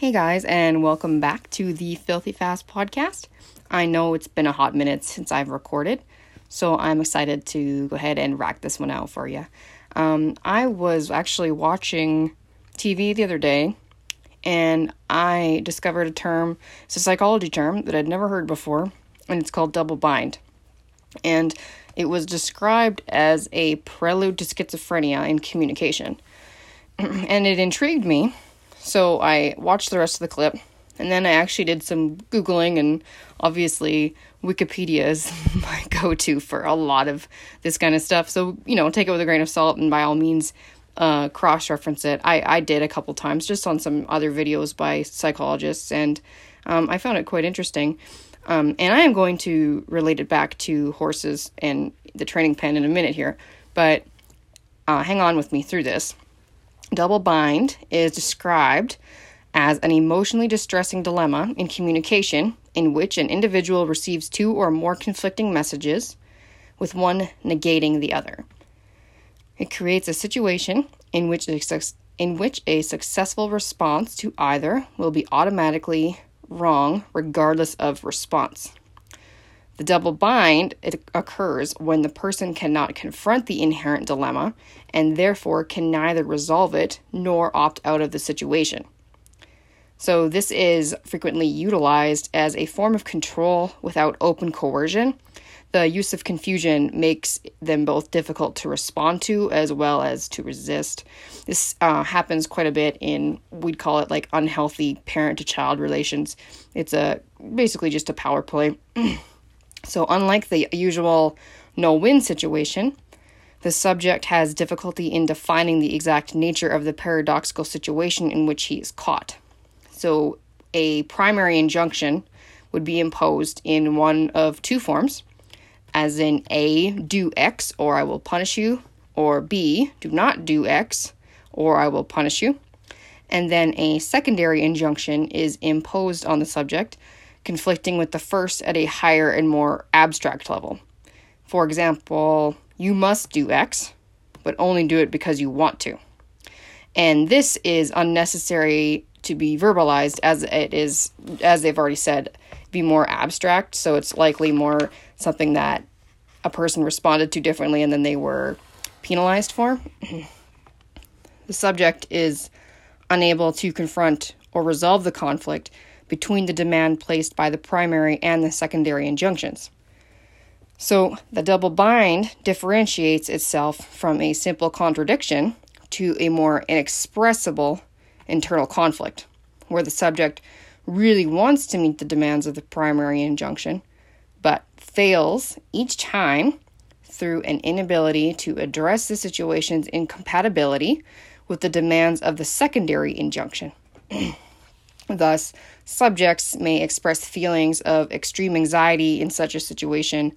Hey guys, and welcome back to the Filthy Fast podcast. I know it's been a hot minute since I've recorded, so I'm excited to go ahead and rack this one out for you. Um, I was actually watching TV the other day, and I discovered a term, it's a psychology term that I'd never heard before, and it's called double bind. And it was described as a prelude to schizophrenia in communication. and it intrigued me so I watched the rest of the clip, and then I actually did some Googling, and obviously, Wikipedia is my go to for a lot of this kind of stuff. So, you know, take it with a grain of salt, and by all means, uh, cross reference it. I, I did a couple times just on some other videos by psychologists, and um, I found it quite interesting. Um, and I am going to relate it back to horses and the training pen in a minute here, but uh, hang on with me through this. Double bind is described as an emotionally distressing dilemma in communication in which an individual receives two or more conflicting messages, with one negating the other. It creates a situation in which a, in which a successful response to either will be automatically wrong regardless of response. The double bind it occurs when the person cannot confront the inherent dilemma and therefore can neither resolve it nor opt out of the situation. So, this is frequently utilized as a form of control without open coercion. The use of confusion makes them both difficult to respond to as well as to resist. This uh, happens quite a bit in, we'd call it like unhealthy parent to child relations. It's a basically just a power play. So, unlike the usual no win situation, the subject has difficulty in defining the exact nature of the paradoxical situation in which he is caught. So, a primary injunction would be imposed in one of two forms, as in A, do X or I will punish you, or B, do not do X or I will punish you. And then a secondary injunction is imposed on the subject conflicting with the first at a higher and more abstract level. For example, you must do X, but only do it because you want to. And this is unnecessary to be verbalized as it is, as they've already said, be more abstract. So it's likely more something that a person responded to differently and then they were penalized for. the subject is unable to confront or resolve the conflict between the demand placed by the primary and the secondary injunctions. So, the double bind differentiates itself from a simple contradiction to a more inexpressible internal conflict, where the subject really wants to meet the demands of the primary injunction, but fails each time through an inability to address the situation's incompatibility with the demands of the secondary injunction. Thus, subjects may express feelings of extreme anxiety in such a situation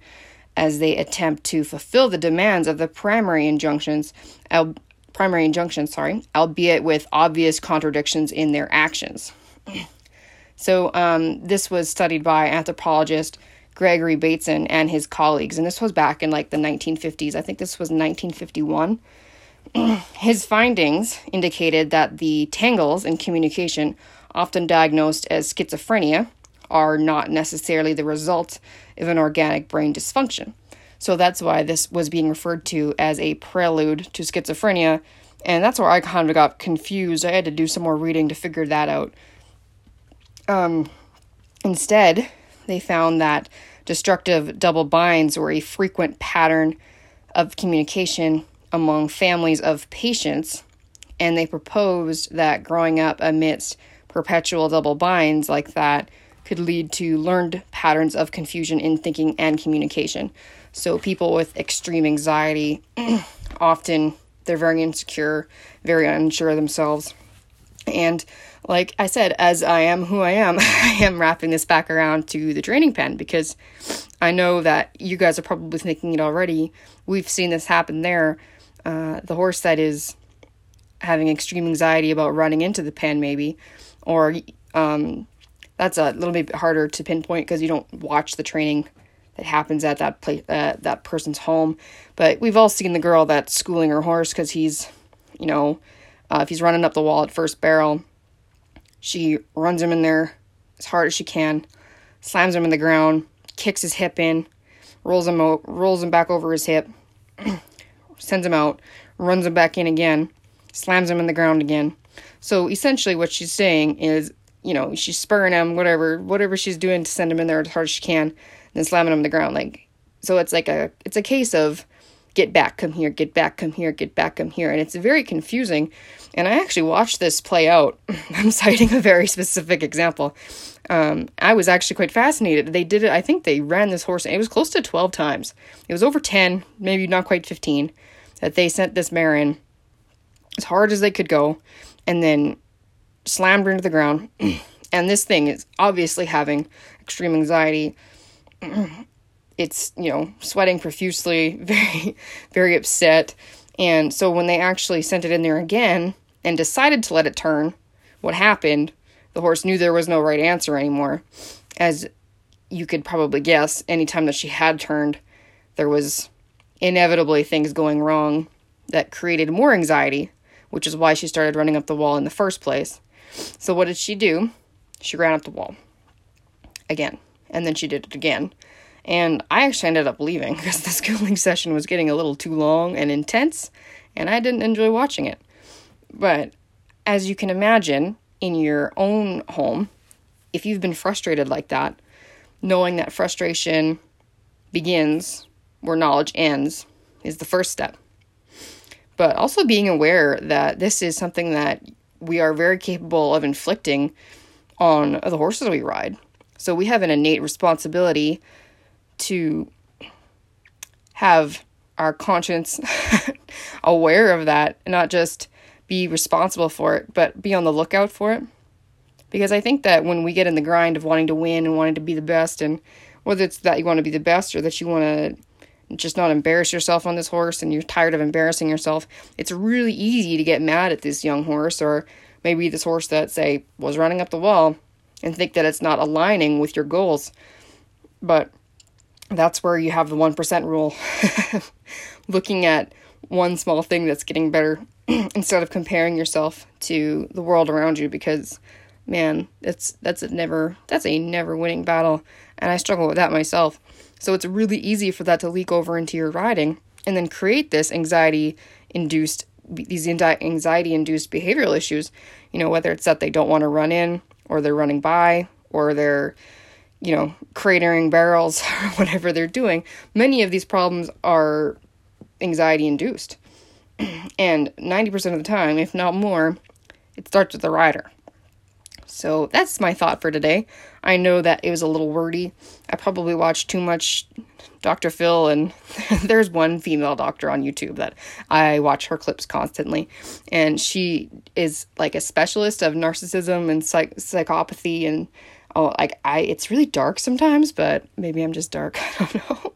as they attempt to fulfill the demands of the primary injunctions, al- primary injunction, sorry, albeit with obvious contradictions in their actions. so, um, this was studied by anthropologist Gregory Bateson and his colleagues, and this was back in like the 1950s. I think this was 1951. his findings indicated that the tangles in communication often diagnosed as schizophrenia, are not necessarily the result of an organic brain dysfunction. So that's why this was being referred to as a prelude to schizophrenia. And that's where I kind of got confused. I had to do some more reading to figure that out. Um, instead, they found that destructive double binds were a frequent pattern of communication among families of patients, and they proposed that growing up amidst perpetual double binds like that could lead to learned patterns of confusion in thinking and communication. So people with extreme anxiety often they're very insecure, very unsure of themselves. And like I said, as I am who I am, I am wrapping this back around to the training pen because I know that you guys are probably thinking it already. We've seen this happen there. Uh, the horse that is having extreme anxiety about running into the pen, maybe, or um, that's a little bit harder to pinpoint because you don't watch the training that happens at that place uh, that person's home. But we've all seen the girl that's schooling her horse because he's, you know, uh, if he's running up the wall at first barrel, She runs him in there as hard as she can, slams him in the ground, kicks his hip in, rolls him out, rolls him back over his hip, sends him out, runs him back in again, slams him in the ground again. So essentially, what she's saying is, you know, she's spurring him, whatever, whatever she's doing to send him in there as hard as she can, and then slamming him on the ground. Like, so it's like a, it's a case of get back, come here, get back, come here, get back, come here, and it's very confusing. And I actually watched this play out. I'm citing a very specific example. Um, I was actually quite fascinated. They did it. I think they ran this horse. It was close to 12 times. It was over 10, maybe not quite 15, that they sent this mare in as hard as they could go and then slammed her into the ground. and this thing is obviously having extreme anxiety. it's, you know, sweating profusely, very, very upset. And so when they actually sent it in there again and decided to let it turn, what happened, the horse knew there was no right answer anymore. As you could probably guess, anytime that she had turned, there was inevitably things going wrong that created more anxiety which is why she started running up the wall in the first place. So, what did she do? She ran up the wall again, and then she did it again. And I actually ended up leaving because the schooling session was getting a little too long and intense, and I didn't enjoy watching it. But as you can imagine, in your own home, if you've been frustrated like that, knowing that frustration begins where knowledge ends is the first step but also being aware that this is something that we are very capable of inflicting on the horses we ride. So we have an innate responsibility to have our conscience aware of that not just be responsible for it, but be on the lookout for it. Because I think that when we get in the grind of wanting to win and wanting to be the best, and whether it's that you want to be the best or that you want to just not embarrass yourself on this horse and you're tired of embarrassing yourself, it's really easy to get mad at this young horse or maybe this horse that, say, was running up the wall and think that it's not aligning with your goals. But that's where you have the 1% rule. Looking at one small thing that's getting better instead of comparing yourself to the world around you because man, that's that's a never that's a never winning battle and I struggle with that myself. So it's really easy for that to leak over into your riding and then create this anxiety induced these anxiety induced behavioral issues, you know, whether it's that they don't want to run in or they're running by or they're you know, cratering barrels or whatever they're doing. Many of these problems are anxiety induced. And 90% of the time, if not more, it starts with the rider. So that's my thought for today. I know that it was a little wordy. I probably watched too much Dr. Phil, and there's one female doctor on YouTube that I watch her clips constantly. And she is like a specialist of narcissism and psych- psychopathy. And oh, like, I, it's really dark sometimes, but maybe I'm just dark. I don't know.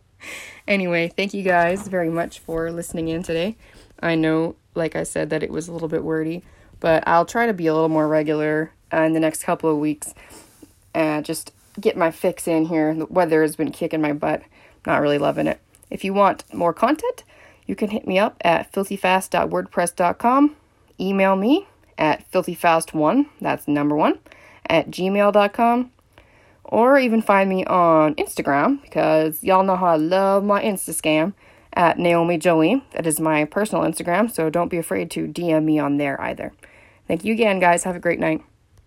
anyway, thank you guys very much for listening in today. I know, like I said, that it was a little bit wordy, but I'll try to be a little more regular uh, in the next couple of weeks and just get my fix in here. The weather has been kicking my butt. Not really loving it. If you want more content, you can hit me up at filthyfast.wordpress.com. Email me at filthyfast1, that's number one, at gmail.com. Or even find me on Instagram because y'all know how I love my Insta scam at Naomi Joey. That is my personal Instagram, so don't be afraid to DM me on there either. Thank you again, guys. Have a great night.